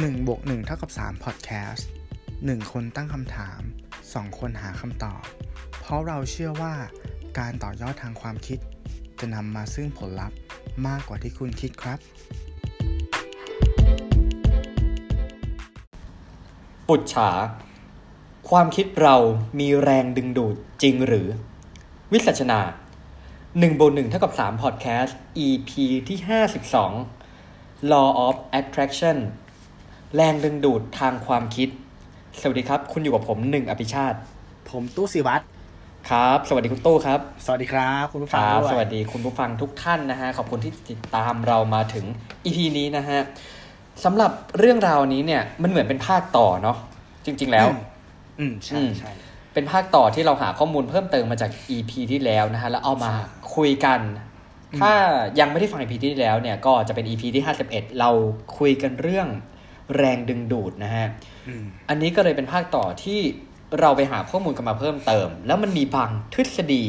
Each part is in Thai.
1บวก1เท่ากับ3 Podcast 1 คนตั้งคำถาม 2 คนหาคำตอบ เพราะเราเชื่อว่าการต่อยอดทางความคิด จะนำมาซึ่งผลลัพธ์มากกว่าที่คุณคิดครับ ปุจฉา ความคิดเรามีแรงดึงดูดจริงหรือ วิสัชนา1บวก1เท่ากับ3 Podcast EP ที่ 52 Law of Attraction แรงดึงดูดทางความคิด สวัสดีครับ คุณอยู่กับผมหนึ่งอภิชาติ ผมตู้สิวัตรครับ สวัสดีคุณตู้ครับ สวัสดีครับคุณผู้คฟังรับด้วยสวัสดีคุณผู้ฟังทุกท่านนะฮะขอบคุณที่ติดตามเรามาถึง EP นี้นะฮะสำหรับเรื่องราวนี้เนี่ยมันเหมือนเป็นภาคต่อเนาะจริง ๆ แล้ว อืมอืมใช่อืมใช่เป็นภาคต่อที่เราหาข้อมูลเพิ่มเติมมาจาก EP ที่แล้วนะฮะแล้วเอามาคุยกัน ถ้ายังไม่ได้ฟัง EP ที่แล้วเนี่ยก็จะเป็น EP ที่ 51 เราคุยกันเรื่อง แรงดึงดูดนะฮะอืมอันนี้ก็เลยเป็นภาคต่อที่เราไปหาข้อมูลกันมาเพิ่มเติม แล้วมันมีบางทฤษฎี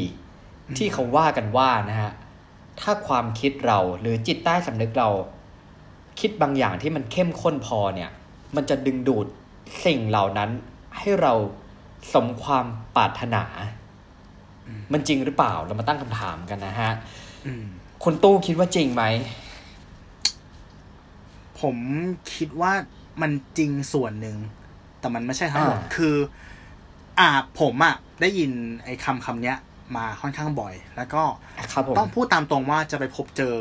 ที่เขาว่ากันว่านะฮะถ้าความคิดเราหรือจิตใต้สำนึกเรา คิดบางอย่างที่มันเข้มข้นพอเนี่ย มันจะดึงดูดสิ่งเหล่านั้นให้เราสมความปรารถนา มันจริงหรือเปล่าเรามาตั้งคำถามกันนะฮะอืมคุณตู้คิดว่าจริงไหม ผมคิดว่ามันจริงส่วนหนึ่ง แต่มันไม่ใช่ทั้งหมดอ่าคือ อ่าผมอะได้ยินไอ้คำคำเนี้ย มาค่อนข้างบ่อย แล้วก็ครับผมต้องพูดตามตรงว่าจะไปพบเจอ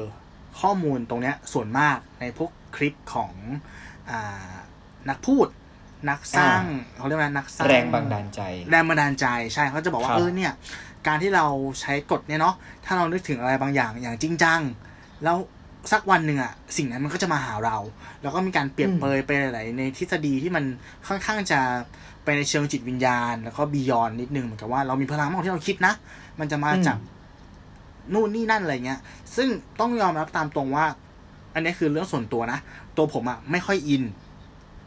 ข้อมูลตรงเนี้ยส่วนมากในพวกคลิปของอ่านักพูด นักสร้างเขาเรียกว่านักสร้างแรงบันดาลใจ แรงบันดาลใจใช่เขาจะบอกว่าครับเออเนี่ย การที่เราใช้กฎเนี่ยเนาะถ้าเรานึกถึงอะไรบางอย่างอย่างจริงจังแล้ว สักวันหนึ่งอะสิ่งนั้นมันก็จะมาหาเรา แล้วก็มีการเปรียบเปรยไปหลาย ๆ ในทฤษฎีที่มันค่อนข้างจะไปในเชิงจิตวิญญาณ แล้วก็บียอนนิดนึงเหมือนกับว่าเรามีพลังมากกว่าที่เราคิดนะ มันจะมาจากนู่นนี่นั่นอะไรเงี้ย ซึ่งต้องยอมรับตามตรงว่า อันนี้คือเรื่องส่วนตัวนะ ตัวผมอะไม่ค่อยอิน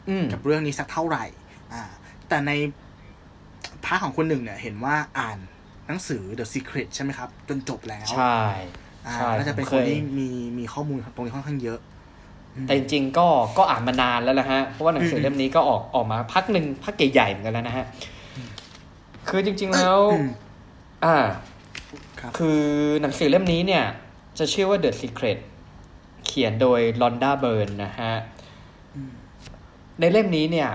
อืมกับเรื่องนี้สักเท่าไหร่ อ่า แต่ในพาร์ทของคนหนึ่งเนี่ย เห็นว่าอ่านหนังสือ The Secret ใช่ไหมครับ จนจบแล้ว ใช่อ่า ใช่น่าจะเป็นผมคเคนยที่มีมีข้อมูลตรงนี้ค่อนข้างเยอะ แต่จริงๆก็ก็อ่านมานานแล้วแหละฮะ เพราะว่าหนังสือเล่มนี้ก็ออกออกมาพักหนึ่งพักใหญ่ๆเหมือนกันแล้วนะฮะ คือจริง ๆแล้วอืมอ่าครับคือหนังสือเล่มนี้เนี่ย จะชื่อว่า The Secret เขียนโดยลอนดาเบิร์นนะฮะ ในเล่มนี้เนี่ย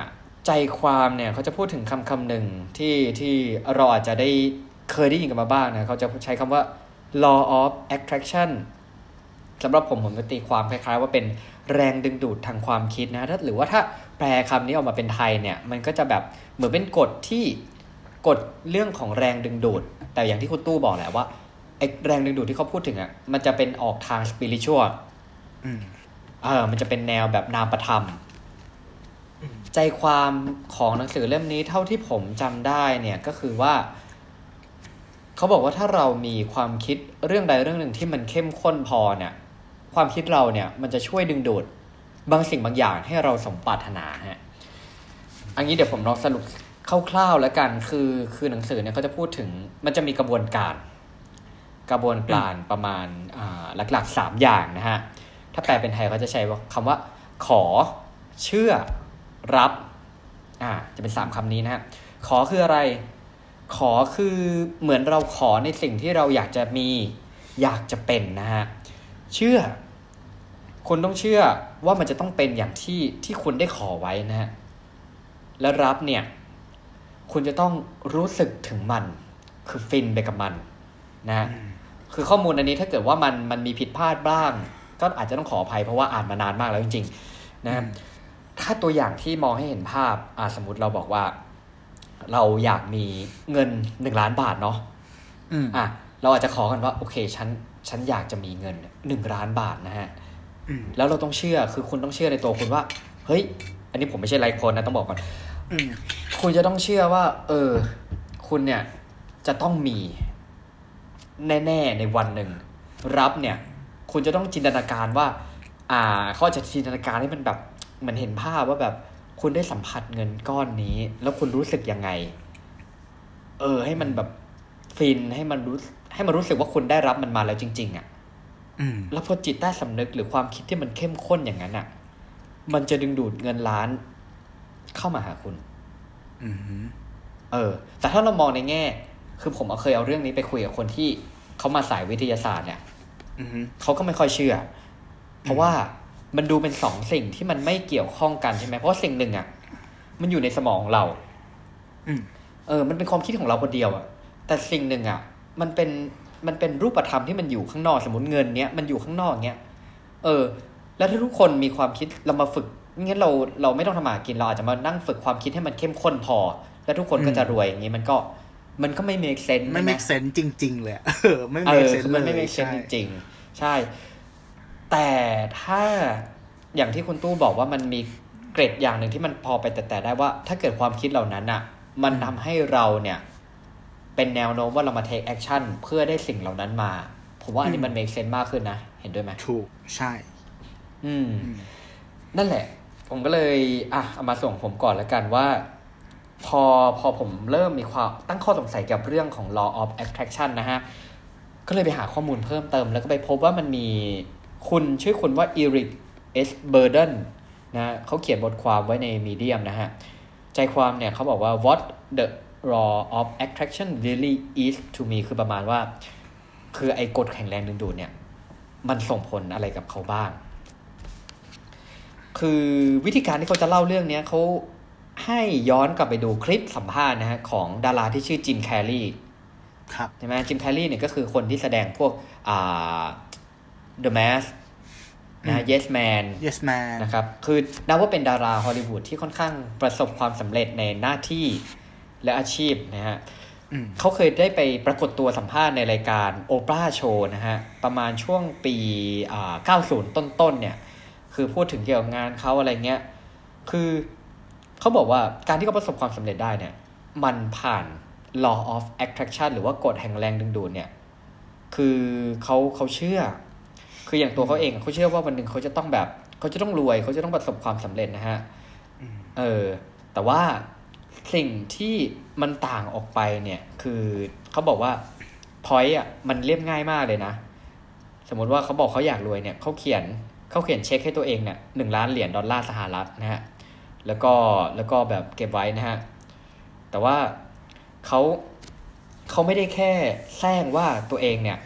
ใจความเนี่ยเขาจะพูดถึงคำคำหนึ่งที่ที่เราอาจจะได้เคยได้ยินกันมาบ้างนะเขาจะใช้คำว่า law of attraction สำหรับผมผมจะตีความคล้ายๆ ว่าเป็นแรงดึงดูดทางความคิดนะถ้าหรือว่าถ้าแปลคำนี้ออกมาเป็นไทยเนี่ย มันก็จะแบบเหมือนเป็นกฎที่กฎเรื่องของแรงดึงดูด แต่อย่างที่คุณตู้บอกแหละว่าไอ้แรงดึงดูดที่เขาพูดถึงอะมันจะเป็นออกทางสปิริชวลอืมเออ มันจะเป็นแนวแบบนามประธรรม ใจความของหนังสือเล่มนี้เท่าที่ผมจำได้เนี่ยก็คือว่า เขาบอกว่าถ้าเรามีความคิดเรื่องใดเรื่องหนึ่งที่มันเข้มข้นพอเนี่ย ความคิดเราเนี่ยมันจะช่วยดึงดูดบางสิ่งบางอย่างให้เราสมปรารถนาฮะอันนี้เดี๋ยวผมลองสรุปคร่าวๆแล้วกันคือคือหนังสือเนี่ยเขาจะพูดถึงมันจะมีกระบวนการ กระบวนการประมาณอ่าหลักๆสามอย่างนะฮะถ้าแปลเป็นไทยเขาจะใช้ว่าคำว่า ขอเชื่อรับอ่าจะเป็นสามคำนี้นะฮะขอคืออะไร ขอคือเหมือนเราขอในสิ่งที่เราอยากจะมีอยากจะเป็นนะฮะเชื่อคุณต้องเชื่อว่ามันจะต้องเป็นอย่างที่ที่คุณได้ขอไว้นะฮะและรับเนี่ย คุณจะต้องรู้สึกถึงมัน คือฟินไปกับมันนะฮะคือข้อมูลอันนี้ถ้าเกิดว่ามันมันมีผิดพลาดบ้าง ก็อาจจะต้องขออภัยเพราะว่าอ่านมานานมากแล้วจริงๆนะครับถ้าตัวอย่างที่มองให้เห็นภาพอ่าสมมติเราบอกว่า เราอยากมีเงินหนึ่งล้านบาทเนาะอืมอะเราอาจจะขอกันว่า โอเคฉันฉันอยากจะมีเงินหนึ่งล้านบาทนะฮะอืมแล้วเราต้องเชื่อคือคุณต้องเชื่อในตัวคุณว่า เฮ้ย อันนี้ผมไม่ใช่ไลฟ์โคนนะต้องบอกก่อนอืมคุณจะต้องเชื่อว่า เออ คุณเนี่ยจะต้องมี แน่ๆในวันหนึ่ง รับเนี่ย คุณจะต้องจินตนาการว่า อ่าเขาอาจจะจินตนาการให้มันแบบเหมันเห็นภาพว่าแบบ คุณได้สัมผัสเงินก้อนนี้ แล้วคุณรู้สึกยังไง เออ ให้มันแบบฟินให้มันรู้ ให้มันรู้สึกว่าคุณได้รับมันมาแล้วจริง ๆอะอืมแล้วพอจิตใต้สำนึกหรือความคิดที่มันเข้มข้นอย่างนั้นอะ มันจะดึงดูดเงินล้าน เข้ามาหาคุณอืมเออ แต่ถ้าเรามองในแง่ คือผมเคยเอาเรื่องนี้ไปคุยกับคนที่เขามาสายวิทยาศาสตร์เนี่ยอืมเขาก็ไม่ค่อยเชื่อ เพราะว่า มันดูเป็นสองสิ่งที่มันไม่เกี่ยวข้องกันใช่ไหมเพราะสิ่งหนึ่งอะ มันอยู่ในสมองเราอืมเออ มันเป็นความคิดของเราคนเดียวอะ แต่สิ่งหนึ่งอะ มันเป็นมันเป็นรูปธรรมที่มันอยู่ข้างนอกสมมติเงินเนี้ยมันอยู่ข้างนอกเนี้ยเออ แล้วถ้าทุกคนมีความคิดเรามาฝึกงั้นเราเราไม่ต้องทำมาหากินเราอาจจะมานั่งฝึกความคิดให้มันเข้มข้นพอ แล้วทุกคนก็จะรวยอย่างนี้มันก็มันก็ไม่ make sense ไม่ใช่ห make sense จริง ๆ เลยอะเออไม่เอ make อ sense คือมันไม่เลย make sense ใช่จริง ๆ ใช่ แต่ถ้าอย่างที่คุณตู้บอกว่ามันมีเกร็ดอย่างหนึ่งที่มันพอไปแต่แต่ได้ว่า ถ้าเกิดความคิดเหล่านั้นอะ มันทำให้เราเนี่ย เป็นแนวโน้มว่าเรามา take action เพื่อได้สิ่งเหล่านั้นมา ผมว่าอันนี้มัน make sense มากขึ้นนะ เห็นด้วยไหมถูก ใช่ อืม นั่นแหละ ผมก็เลย อะเอามาส่งผมก่อนแล้วกันว่า พอพอผมเริ่มมีความตั้งข้อสงสัยกับเรื่องของ law of attraction นะฮะก็เลยไปหาข้อมูลเพิ่มเติม แล้วก็ไปพบว่ามันมี คุณชื่อคุณว่า Eric S. Burden นะเขาเขียนบทความไว้ใน Medium นะฮะ ใจความเนี่ยเขาบอกว่า what the law of attraction really is to me คือประมาณว่า คือไอ้กฎแข็งแรงดึงดูดเนี่ย มันส่งผลอะไรกับเขาบ้าง คือวิธีการที่เขาจะเล่าเรื่องเนี้ยเขาให้ย้อนกลับไปดูคลิปสัมภาษณ์นะฮะ ของดาราที่ชื่อจิมแคร์รีครับใช่ไหมจิมแคร์รีเนี่ยก็คือคนที่แสดงพวกอ่า The Mask นะ Yes Man yes man นะครับ คือนับว่าเป็นดาราฮอลลีวูดที่ค่อนข้างประสบความสำเร็จในหน้าที่และอาชีพนะฮะอืมเขาเคยได้ไปปรากฏตัวสัมภาษณ์ในรายการโอปราโชว์นะฮะ ประมาณช่วงปีอ่า90 ต้นๆเนี่ย คือพูดถึงเกี่ยวกับงานเขาอะไรเงี้ย คือเขาบอกว่าการที่เขาประสบความสำเร็จได้เนี่ย มันผ่าน law of attraction หรือว่ากฎแห่งแรงดึงดูดเนี่ย คือเขาเขาเชื่อ คืออย่างตัวเขาเองเขาเชื่อว่าวันหนึ่งเขาจะต้องแบบเขาจะต้องรวยเขาจะต้องประสบความสำเร็จนะฮะอืมเออ แต่ว่าสิ่งที่มันต่างออกไปเนี่ย คือเขาบอกว่าพอยต์อะมันเรียบง่ายมากเลยนะ สมมติว่าเขาบอกเขาอยากรวยเนี่ยเขาเขียนเขาเขียนเช็คให้ตัวเองเนี่ยหนึ่งล้านเหรียญดอลลาร์สหรัฐนะฮะแล้วก็แล้วก็แบบเก็บไว้นะฮะแต่ว่าเขาเขาไม่ได้แค่แซงว่าตัวเองเนี่ย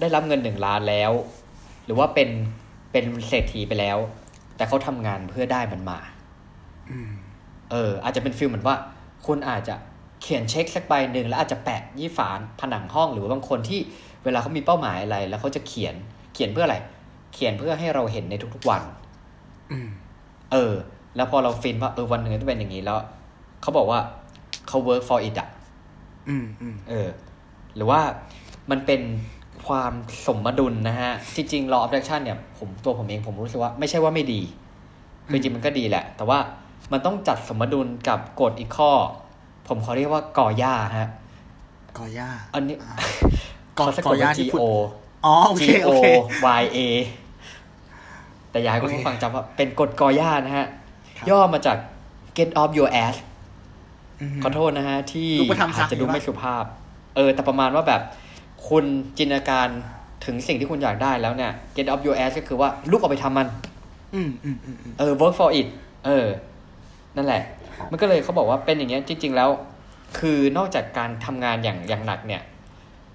ได้รับเงินหนึ่งล้านแล้ว หรือว่าเป็นเป็นเศรษฐีไปแล้ว แต่เขาทำงานเพื่อได้มันมาอืมเออ อาจจะเป็นฟิลเหมือนว่า คุณอาจจะเขียนเช็คสักใบหนึ่งแล้วอาจจะแปะยี่ฝานผนังห้องหรือว่าบางคนที่เวลาเขามีเป้าหมายอะไร แล้วเขาจะเขียนเขียนเพื่ออะไร เขียนเพื่อให้เราเห็นในทุกๆวันอืมเออ แล้วพอเราฟินว่าเออวันหนึ่งต้องเป็นอย่างนี้แล้วเขาบอกว่าเขา work for it อะอืมอืมเออ หรือว่ามันเป็น ความสมดุลนะฮะ จริงๆ law of attraction เนี่ย ผมตัวผมเองผมรู้สึกว่าไม่ใช่ว่าไม่ดีคือจริงๆ มันก็ดีแหละ แต่ว่ามันต้องจัดสมดุลกับกฎอีกข้อ ผมขอเรียกว่ากอย่าฮะกอย่าอันนี้อ่ากอสะกกดอย่าว่าที่ G พูด O อ๋อโอ G เคโอ O เค Y A แต่อยากให้คุณโอเคผู้ฟังจำว่าเป็นกฎกอย่านะฮะครับย่อมาจาก get off your ass อืมขอโทษนะฮะ ที่ลูกไปทำซะอาจจะดูหรือว่าไม่สุภาพ เออ แต่ประมาณว่าแบบ คุณจินตนาการถึงสิ่งที่คุณอยากได้แล้วเนี่ย get off your ass ก็คือว่าลุกออกไปทำมันอืมอืมอืมอืมเออ work for it เออ นั่นแหละ มันก็เลยเขาบอกว่าเป็นอย่างเงี้ยจริง ๆ แล้ว คือนอกจากการทำงานอย่างอย่างหนักเนี่ย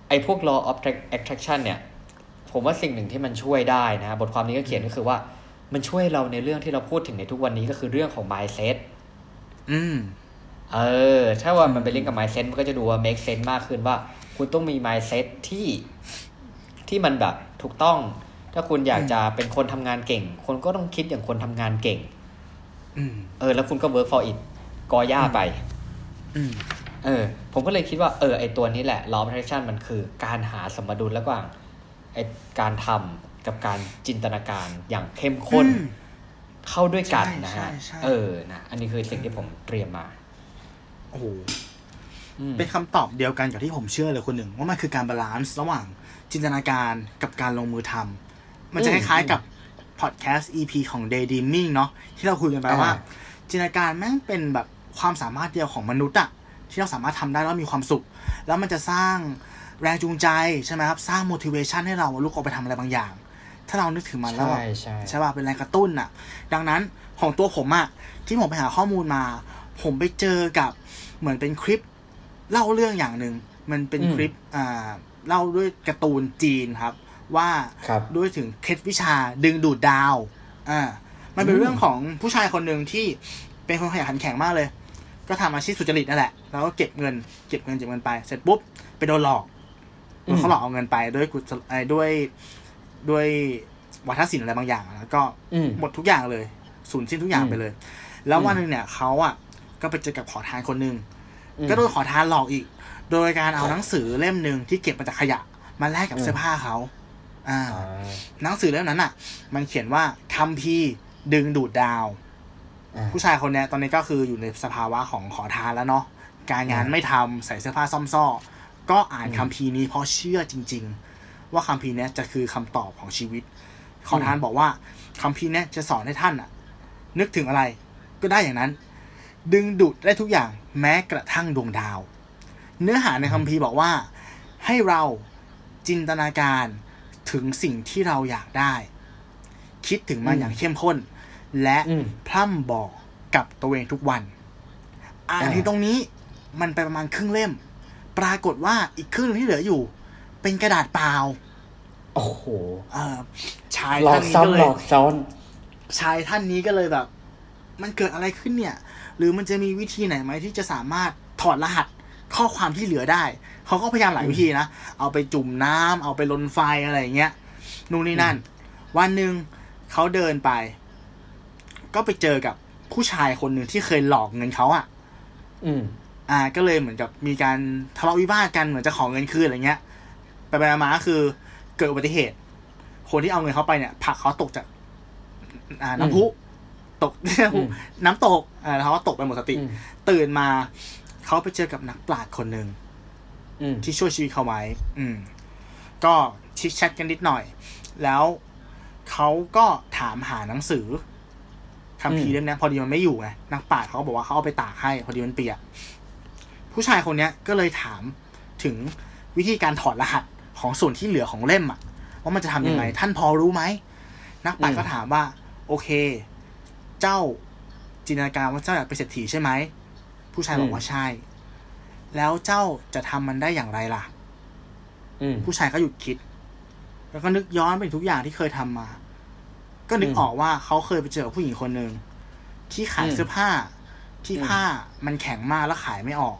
ไอ้พวก law of attraction เนี่ย ผมว่าสิ่งหนึ่งที่มันช่วยได้นะบทความนี้ก็เขียนก็คือว่ามันช่วยเราในเรื่องที่เราพูดถึงในทุกวันนี้ก็คือเรื่องของ mindset อืม เออ ถ้าว่ามันไปลิงก์กับ mindset มันก็จะดูว่า make sense มากขึ้นว่า คุณต้องมี mindset ที่ที่มันแบบถูกต้อง ถ้าคุณอยากจะเป็นคนทำงานเก่ง คนก็ต้องคิดอย่างคนทำงานเก่งอืมเออ แล้วคุณก็ work for it กอย่าไปอืมเออ ผมก็เลยคิดว่า เออไอตัวนี้แหละ law of attraction มันคือ การหาสมดุลระหว่างไอการทำกับการจินตนาการอย่างเข้มข้นอืมเข้าด้วยกันนะใช่ฮะใช่เออนะอันนี้คือสิ่งที่ผมเตรียมมา โอ้โหอืม เป็นคำตอบเดียวกันกับที่ผมเชื่อเลยคนหนึ่งว่ามันคือการ balance ระหว่างจินตนาการกับการลงมือทำมันจะอืคมล้ายๆกับพอดแคสต์ EP ของ Daydreaming เนาะที่เราคุยกันไปอ่าว่า จินตนาการแม่งเป็นแบบความสามารถเดียวของมนุษย์อะที่เราสามารถทำได้แล้วมีความสุข แล้วมันจะสร้างแรงจูงใจใช่ไหมครับสร้าง motivation ให้เราลุกออกไปทำอะไรบางอย่างแถ้าเรานึกถึงมันแล้วใช่อะใช่ใช่ป่ะเป็นแรงกระตุ้นอะดังนั้นของตัวผมอะที่ผมไปหาข้อมูลมา ผมไปเจอกับเหมือนเป็นคลิป เล่าเรื่องอย่างหนึ่งมันเป็นคลิปอ่าเล่าด้วยการ์ตูนจีนครับ ว่าครับด้วยถึงเคล็ดวิชาดึงดูดดาวอ่ามันเป็นอืมเรื่องของผู้ชายคนหนึ่งที่เป็นคนขยันขันแข็งมากเลย ก็ทำอาชีพสุจริตนั่นแหละ แล้วก็เก็บเงิน เก็บเงินเก็บเงินไป เสร็จปุ๊บไปโดนหลอกโดนเขาหลอกเอาเงินไปด้วยกุศลเอ่อด้วยด้วยวัฒนศิลป์อะไรบางอย่าง แล้วก็อืมหมดทุกอย่างเลย สูญสิ้นทุกอย่างอืมไปเลย แล้วอืมวันหนึ่งเนี่ยเขาอะก็ไปเจอกับขอทานคนหนึ่งอืม ก็โดนขอทานหลอกอีก โดยการเอาหนังสือเล่มหนึ่งที่เก็บมาจากขยะมาแลกกับอืมเสื้อผ้าเขาอ่าอ่า หนังสือเล่มนั้นอะ มันเขียนว่าคัมภีร์ดึงดูดดาวอ่าผู้ชายคนเนี้ยตอนนี้ก็คืออยู่ในสภาวะของขอทานแล้วเนาะการงานอืมไม่ทำใส่เสื้อผ้าซ่อมซ่อก็อ่านอืมคัมภีร์นี้เพราะเชื่อจริง ๆ ว่าคัมภีร์เนี้ยจะคือคำตอบของชีวิต ขอทานบอกว่าคัมภีร์เนี้ยจะสอนให้ท่านอะ นึกถึงอะไร ก็ได้อย่างนั้น ดึงดูดได้ทุกอย่างแม้กระทั่งดวงดาว เนื้อหาในคัมภีร์บอกว่า ให้เราจินตนาการถึงสิ่งที่เราอยากได้ คิดถึงมันอืมอย่างเข้มข้น และอืมพร่ำบอกกับตัวเองทุกวัน อ่านอ่าถึงตรงนี้มันไปประมาณครึ่งเล่ม ปรากฏว่าอีกครึ่งที่เหลืออยู่ เป็นกระดาษเปล่า โอ้โหเออชายหลอท่ากนนี้ก็ซ้ำเลหลยอกซ้อนชายท่านนี้ก็เลยแบบ มันเกิดอะไรขึ้นเนี่ย หรือมันจะมีวิธีไหนไหมที่จะสามารถถอดรหัสข้อความที่เหลือได้ เขาก็พยายามหลายวิธีนะ เอาไปจุ่มน้ำเอาไปลนไฟอะไรอย่างเงี้ย นู่นนี่นั่น วันหนึ่งเขาเดินไป ก็ไปเจอกับผู้ชายคนหนึ่งที่เคยหลอกเงินเขาอะอืม อ่า ก็เลยเหมือนกับมีการทะเลาะวิวาทกันเหมือนจะขอเงินคืนอะไรเงี้ย ไปไปมาๆก็คือเกิดอุบัติเหตุ คนที่เอาเงินเขาไปเนี่ยผลักเขาตกจาก อ่าน้ำพุ ตกอืมน้ำตกอ่าแล้วเขาก็ตกไปหมดสติอืมตื่นมาเขาไปเจอกับนักปราชญ์คนหนึ่งอืมที่ช่วยชีวิตเขาไว้อืม ก็ชิดแชทกันนิดหน่อย แล้วเขาก็ถามหาหนังสือคัมภีร์เล่มเนี้ยพอดีมันไม่อยู่ไงนักปราชญ์เขาก็บอกว่าเขาเอาไปตากให้ พอดีมันเปียกผู้ชายคนเนี้ยก็เลยถามถึงวิธีการถอดรหัสของส่วนที่เหลือของเล่มอะว่ามันจะทำยังไงอืมท่านพอรู้ไหมนักปราชญ์อืมก็ถามว่า โอเค เจ้าจินตนาการว่าเจ้าอยากเป็นเศรษฐีใช่ไหม ผู้ชายบอกว่าใช่ แล้วเจ้าจะทำมันได้อย่างไรล่ะอืมผู้ชายก็หยุดคิด แล้วก็นึกย้อนไปถึงทุกอย่างที่เคยทำมา ก็นึกอืมออกว่าเขาเคยไปเจอกับผู้หญิงคนหนึ่งที่ขายอืมเสื้อผ้าที่อืมผ้ามันแข็งมากแล้วขายไม่ออก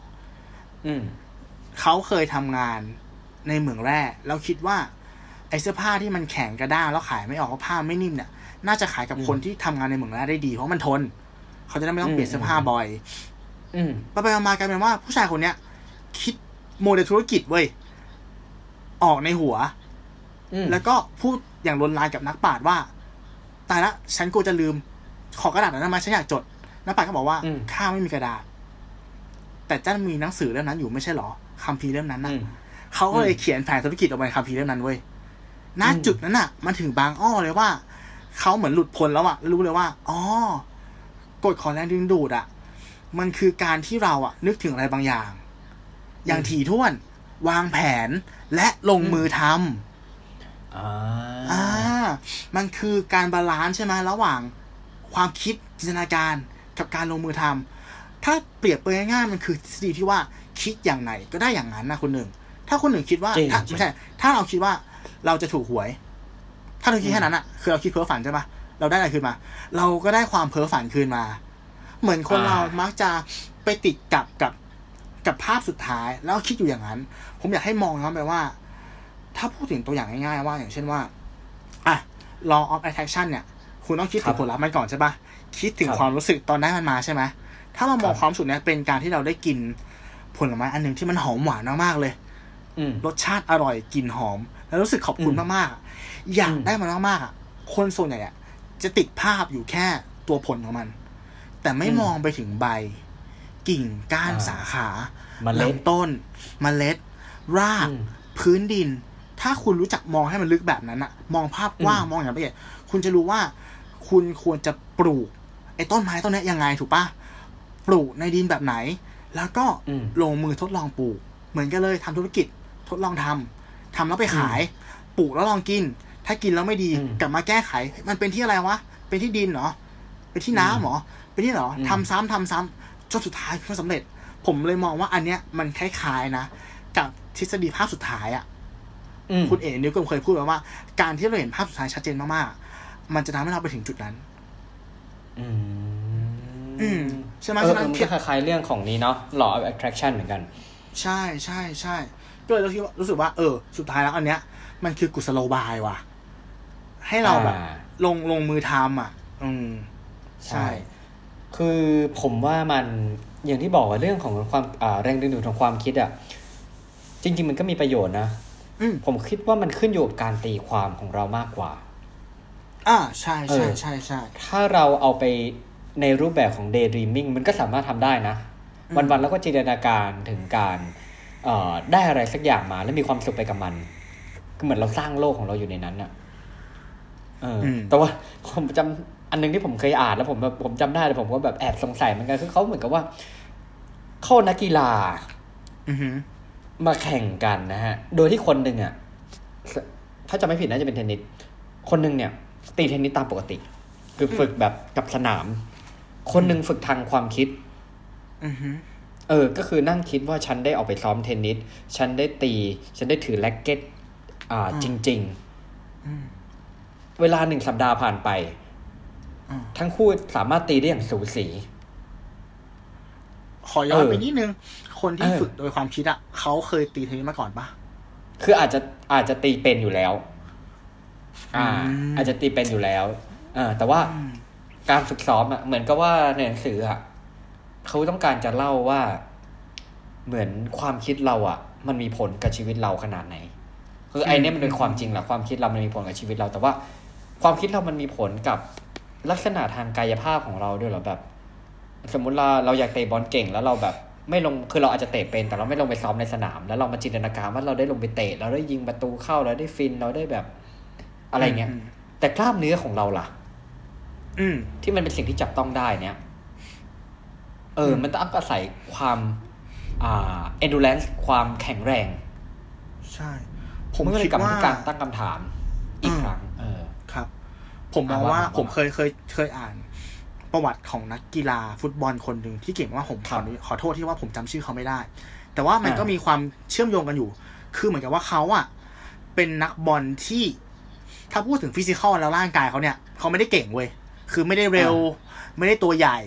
อืมเขาเคยทำงานในเหมืองแร่แล้วคิดว่า ไอ้เสื้อผ้าที่มันแข็งกระด้างแล้วขายไม่ออกเพราะผ้าไม่นิ่มเนี่ย น่าจะขายกับอืมคนที่ทำงานในเหมืองแร่ได้ดี เพราะมันทน เขาจะได้ไม่ต้องอืมเปลี่ยนเสื้อผ้าบ่อยอืมไปไปๆมาๆกลายเป็นว่าผู้ชายคนเนี้ย คิดโมเดลธุรกิจเว้ย ออกในหัวอืมแล้วก็พูดอย่างลนลานกับนักปราชญ์ว่า ตายละ ฉันกลัวจะลืม ขอกระดาษหน่อยได้ไหมฉันอยากจด นักปราชญ์ก็บอกว่าอืมข้าไม่มีกระดาษ แต่เจ้ามีหนังสือเล่มนั้นอยู่ไม่ใช่เหรอคัมภีร์เล่มนั้นอืนะมเขาก็เลยอืมเขียนแผนธุรกิจออกมาในคัมภีร์เล่มนั้นเว้ยณอืมจุดนั้นอะ มันถึงบางอ้อเลยว่า เขาเหมือนหลุดพ้นแล้วอะแล้วรู้เลยว่าอ๋อกฎของแรงดึงดูดอะมันคือการที่เราอะนึกถึงอะไรบางอย่าง อย่างถี่ถ้วน วางแผนและลงมือทำอ่าอ่า มันคือการ balance ใช่ไหมระหว่างความคิดจินตนาการกับการลงมือทำถ้าเปรียบเปรยง่ายๆมันคือทฤษฎีที่ว่าคิดอย่างไหนก็ได้อย่างนั้นนะคุณหนึ่ง ถ้าคุณหนึ่งคิดว่าจริงถ้าจริงไม่ใช่ ถ้าเราคิดว่าเราจะถูกหวยถ้าเราคิดแค่นั้นอะคือเราคิดเพ้อฝันใช่ปะเราได้อะไรคืนมา เราก็ได้ความเพ้อฝันคืนมา เหมือนคนเรามักจะไปติดกับกับกับภาพสุดท้าย แล้วคิดอยู่อย่างนั้น ผมอยากให้มองย้อนไปว่า ถ้าพูดถึงตัวอย่างง่ายๆว่าอย่างเช่นว่าอะ law of attraction เนี่ย คุณต้องคิดถึครังบผลลัพธ์มันก่อนใช่ปะคิดถึงครับความรู้สึกตอนได้มันมาใช่ไหมถ้าเรามองครับความรู้สุขเนี่ยเป็นการที่เราได้กินผลไม้อันหนึ่งที่มันหอมหวานมากๆเลยอืมรสชาติอร่อยกลิ่นหอม แล้วรู้สึกขอบคุณอืมมากๆ อะอยากอืมได้มันมากๆอะคนส่วนใหญ่อะจะติดภาพอยู่แค่ตัวผลของมัน แต่ไม่มองไปถึงใบ กิ่งก้านสาขาเมล็ดลำต้นเมล็ด รากอืมพื้นดิน ถ้าคุณรู้จักมองให้มันลึกแบบนั้นอะมองภาพกว้างอืมมองอย่างละเอียดคุณจะรู้ว่า คุณควรจะปลูกไอ้ต้นไม้ต้นเนี้ยยังไงถูกปะปลูกในดินแบบไหน แล้วก็อืมลงมือทดลองปลูก เหมือนกันเลยทำธุรกิจทดลองทำทำแล้วไปขาย ปลูกแล้วลองกิน ถ้ากินแล้วไม่ดีอืมกลับมาแก้ไข มันเป็นที่อะไรวะ เป็นที่ดินเหรอ เป็นที่น้ำเหรอ เป็นที่เหรออืมทำซ้ำทำซ้ำจนสุดท้ายก็สำเร็จ ผมเลยมองว่าอันเนี้ยมันคล้ายๆนะ กับทฤษฎีภาพสุดท้ายอะอืมคุณเอ๋นิวก็เคยพูดไว้ว่า การที่เราเห็นภาพสุดท้ายชัดเจนมากๆ มันจะทำให้เราไปถึงจุดนั้น อือืมมใช่ไหมเออฉะนั้นมันก็คล้ายๆเรื่องของนี้เนาะ law of attraction เหมือนกัน ใช่ใช่ใช่ก็เลยรู้สึกว่ารู้สึกว่า เออ สุดท้ายแล้วอันเนี้ย มันคือกุศโลบายว่ะ ให้เราแบบอ่าลงลงมือทำอะ อืม ใช่ คือผมว่ามันอย่างที่บอกว่าเรื่องของความอ่าแรงดึงดูดของความคิดอะจริง ๆ มันก็มีประโยชน์นะอืมผมคิดว่ามันขึ้นอยู่กับการตีความของเรามากกว่า อ่าใช่ใช่เออใช่ใช่ถ้าเราเอาไปในรูปแบบของ daydreaming มันก็สามารถทำได้นะอืมวันๆแล้วก็จินตนาการถึงการเอ่อได้อะไรสักอย่างมาแล้วมีความสุขไปกับมัน ก็เหมือนเราสร้างโลกของเราอยู่ในนั้นอะเอออ แต่ว่าผมจำอันหนึงที่ผมเคยอ่านแล้วผมแบบผมจำได้แต่ผมก็แบบแอบสงสัยเหมือนกันคือเขาเหมือนกับว่า เข้านักกีฬาอือหือมาแข่งกันนะฮะ โดยที่คนหนึ่งอะถ้าจะไม่ผิดน่าจะเป็นเทนนิสคนหนึ่งเนี่ยตีเทนนิสตามปกติ คือฝึกแบบกับสนาม คนหนึ่งฝึกทางความคิดอือหือเออ ก็คือนั่งคิดว่าฉันได้ออกไปซ้อมเทนนิส ฉันได้ตี ฉันได้ถือแร็กเก็ต อ่า จริงอืมๆ เวลาหนึ่งสัปดาห์ผ่านไปอ่าทั้งคู่สามารถตีได้อย่างสูสี ขอย้อนเออไปนิดนึง คนที่เออฝึกโดยความคิดอะเขาเคยตีเทนนิสมาก่อนปะคืออาจจะอาจจะตีเป็นอยู่แล้ว อ่าอืมอาจจะตีเป็นอยู่แล้วเออแต่ว่าอืมการฝึกซ้อมอะเหมือนกับว่าในหนังสืออะเขาต้องการจะเล่าว่า เหมือนความคิดเราอะมันมีผลกับชีวิตเราขนาดไหนคือไอ้เนี่ยมันเป็นความจริงแหละความคิดเรามันมีผลกับชีวิตเรา แต่ว่า ความคิดเรามันมีผลกับลักษณะทางกายภาพของเราด้วยเหรอแบบ สมมุติเราเราอยากเตะบอลเก่งแล้วเราแบบไม่ลงคือเราอาจจะเตะเป็น แต่เราไม่ลงไปซ้อมในสนาม แล้วเรามาจินตนาการว่าเราได้ลงไปเตะเราได้ยิงประตูเข้าเราได้ฟินเราได้แบบอะไรเงี้ยอืมแต่กล้ามเนื้อของเราล่ะ อืมที่มันเป็นสิ่งที่จับต้องได้เนี่ย เอออืมมันต้องอาศัยความอ่า endurance ความแข็งแรง ใช่ ผมนก็เลคิยดกลับมาว่าที่การตั้งคำถามอีกอืมครั้งเออครับ ผมมองอ่าว่าว่าผมเคยเคยเคยอ่าน ประวัติของนักกีฬาฟุตบอลคนหนึ่งที่เก่งมากผมขครัอบขอโทษที่ว่าผมจำชื่อเขาไม่ได้ แต่ว่ามันอ่าก็มีความเชื่อมโยงกันอยู่ คือเหมือนกับว่าเขาอะเป็นนักบอลที่ถ้าพูดถึงฟิสิกอลแล้วร่างกายเขาเนี่ยเขาไม่ได้เก่งเว้ยคือไม่ได้เร็ว ไม่ได้ตัวใหญ่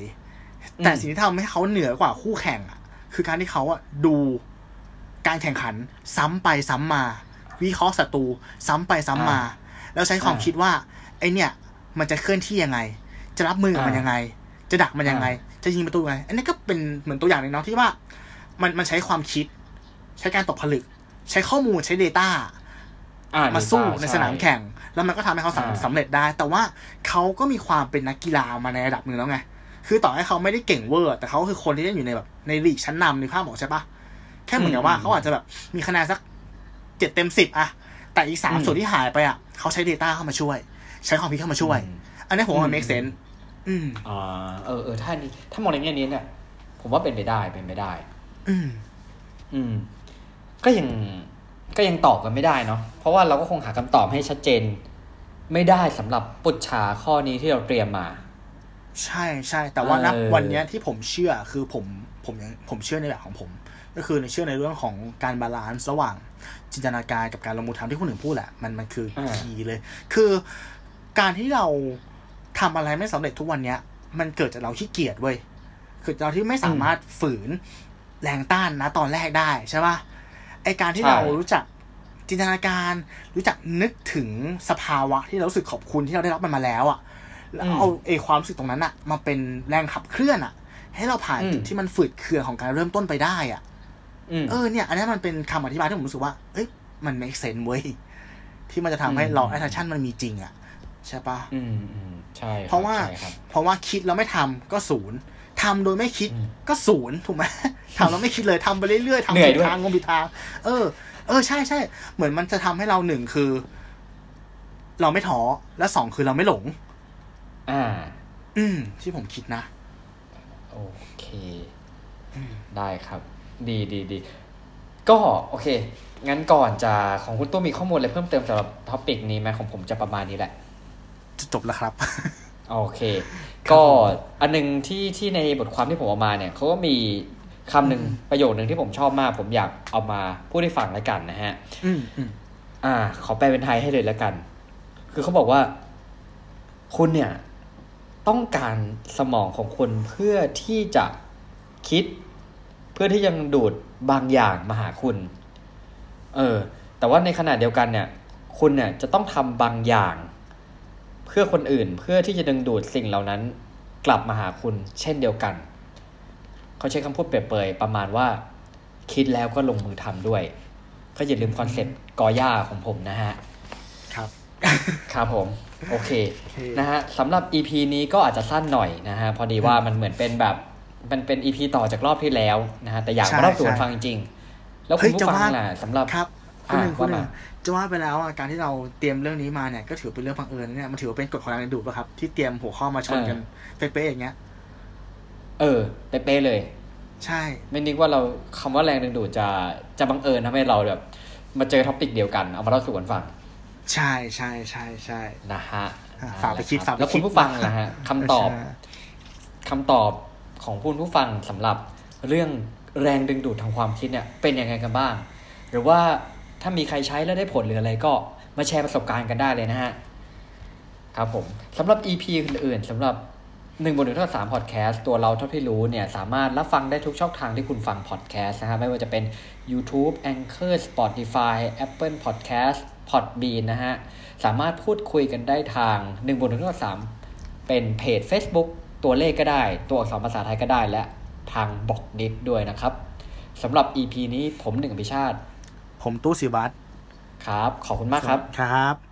แต่อืมสิ่งที่ทำให้เขาเหนือกว่าคู่แข่งอะ คือการที่เขาอะดูการแข่งขันซ้ำไปซ้ำมา วิเคราะห์ศัตรูซ้ำไปซ้ำมา แล้วใช้ความอ่าคิดว่า ไอเนี่ย มันจะเคลื่อนที่ยังไง จะรับมือกับมันอ่ายัยังไง จะดักมันยังไง จะยิงประตูยังไง อันนี้ก็เป็นเหมือนตัวอย่างหนึงเนาะที่ว่า มันมันใช้ความคิด ใช้การตกผลึก ใช้ข้อมูลใช้ Data อ่มาสู้ Data ในสนามแข่ง แล้วมันก็ทำให้เขาสำอ่าสำเร็จได้ แต่ว่าเขาก็มีความเป็นนักกีฬามาในระดับหนึ่งแล้วไง คือต่อให้เขาไม่ได้เก่งเวอร์ แต่เขาคือคนที่เล่นอยู่ในแบบในลีกชั้นนำในภาพบอกใช่ปะแค่เหมือนกับว่าเขาอาจจะแบบมีคะแนนสักเจ็ดเต็มสิบอะแต่อีกสามส่วนที่หายไปอะเขาใช้ Data เข้ามาช่วย ใช้ความคิดเข้ามาช่วยอืมอันนี้ผมว่ามันอืม make sense อืมอ่าเออเออถ้านี้ถ้ามองในแง่นี้เนี่ย ผมว่าเป็นไปได้เป็นไปได้ อืม อืม ก็ยังก็ยังตอบกันไม่ได้เนาะเพราะว่าเราก็คงหาคำตอบให้ชัดเจน ไม่ได้สำหรับปุจฉาข้อนี้ที่เราเตรียมมา ใช่ใช่แต่ว่าณเออวันเนี้ยที่ผมเชื่อคือผมผมยังผมเชื่อในแบบของผม ก็คือในเชื่อในเรื่องของการ balance ระหว่างจินตนาการกับการลงมือทำที่คุณหนึ่งพูดแหละมันมันคือ key เลย คือ การที่เราทำอะไรไม่สำเร็จทุกวันเนี้ย มันเกิดจากเราขี้เกียจเว้ยคือเราที่ไม่สามารถฝืนแรงต้านนะตอนแรกได้ใช่ป่ะไอการที่เรารู้จักจินตนาการรู้จักนึกถึงสภาวะที่เรารู้สึกขอบคุณที่เราได้รับมันมาแล้วอะแล้วเอาไอความรู้สึกตรงนั้นอะมาเป็นแรงขับเคลื่อนอะให้เราผ่านอืมจุดที่มันฝืดเคืองของการเริ่มต้นไปได้อะอืมเออเนี่ย อันนี้มันเป็นคำอธิบายที่ผมรู้สึกว่า เอ้ยมัน make sense เว้ยที่มันจะทำให้อืมเรา attraction มันมีจริงอะ ใช่ปะอืมอืมใช่คบเพราะว่าใช่ครับเพราะว่าคิดแล้วไม่ทำก็ศูนย์ทำโดยไม่คิดอืมก็ศูนย์ถูกไหมทำแล้วไม่คิดเลยทำไปเรื่อยๆทำเหนื่อยผิดด้วยทางงงผิดทางเออ เออใช่ใช่เหมือนมันจะทำให้เราหนึ่งคือ เราไม่ท้อและสองคือเราไม่หลง อ่า อืมที่ผมคิดนะโอเค ได้ครับ ดีดีดีก็โอเค งั้นก่อนจะของคุณตู้มีข้อมูลอะไรเพิ่มเติมสำหรับท็อปิกนี้ไหมของผมจะประมาณนี้แหละ จะจบแล้วครับ โอเค ก็อันหนึงที่ที่ในบทความที่ผมเอามาเนี่ยเขาก็มีคำหนึ่งประโยคหนึ่งที่ผมชอบมาก ผมอยากเอามาพูดให้ฟังแล้วกันนะฮะอืมอืมอ่า ขอแปลเป็นไทยให้เลยแล้วกัน คือเขาบอกว่า คุณเนี่ย ต้องการสมองของคุณเพื่อที่จะคิด เพื่อที่จะดูดบางอย่างมาหาคุณ เออ แต่ว่าในขณะเดียวกันเนี่ย คุณเนี่ยจะต้องทำบางอย่างเพื่อคนอื่นเพื่อที่จะดึงดูดสิ่งเหล่านั้น กลับมาหาคุณเช่นเดียวกัน เขาใช้คำพูดเปรียบๆประมาณว่า คิดแล้วก็ลงมือทำด้วย ก็อย่าลืมคอนเซ็ปต์กอย่าของผมนะฮะ ครับ ครับผมโอเคโอเค นะฮะสำหรับ EP นี้ก็อาจจะสั้นหน่อยนะฮะ พอดีว่ามันเหมือนเป็นแบบ มันเป็น EP ต่อจากรอบที่แล้วนะฮะ แต่อยากใช่มาเล่าสู่กันใช่ฟังจริงๆแล้วคุเฮ้ณยผู้จะฟังว่าล่ะสำหรับครับ คุณหนึ่งอะคุณหนึ่งว่ามาจะว่าไปแล้วอะการที่เราเตรียมเรื่องนี้มาเนี่ยก็ถือเป็นเรื่องบังเอิญนะเนี่ยมันถือว่าเป็นกฎของแรงดึงดูดป่ะครับ ที่เตรียมหัวข้อมาชนกันเป๊ะๆอย่างเงี้ย เออเป๊ะๆเลย ใช่ ไม่นึกว่าเราคำว่าแรงดึงดูดจะจะบังเอิญทำให้เราแบบมาเจอ topic เดียวกันเอามาเล่าสู่กันฟัง ใช่ใช่ใช่ใช่นะฮะอะฝากไปคิดนั่นแหละรับฝากไปแล้วคุณคิดผู้ฟังนะฮะคำตอบใช่คำตอบของคุณผู้ฟังสำหรับเรื่องแรงดึงดูดทางความคิดเนี่ยเป็นยังไงกันบ้าง หรือว่า ถ้ามีใครใช้แล้วได้ผลหรืออะไรก็มาแชร์ประสบการณ์กันได้เลยนะฮะ ครับผมสำหรับ EP อื่นๆสำหรับหนึ่งบนหนึ่งเท่ากับสามพอดแคสต์ตัวเราเท่าที่รู้เนี่ย สามารถรับฟังได้ทุกช่องทางที่คุณฟังพอดแคสต์นะฮะ ไม่ว่าจะเป็น YouTube Anchor Spotify Apple Podcast Podbean นะฮะ สามารถพูดคุยกันได้ทาง1บน1เท่ากับ3เป็นเพจ Facebook ตัวเลขก็ได้ ตัวอักษรภาษาไทยก็ได้และทางบอกดิสด้วยนะครับสำหรับ EP นี้ผมหนึ่งอภิชาติ ผมตู้สิวัตรครับ ขอบคุณมากครับครับ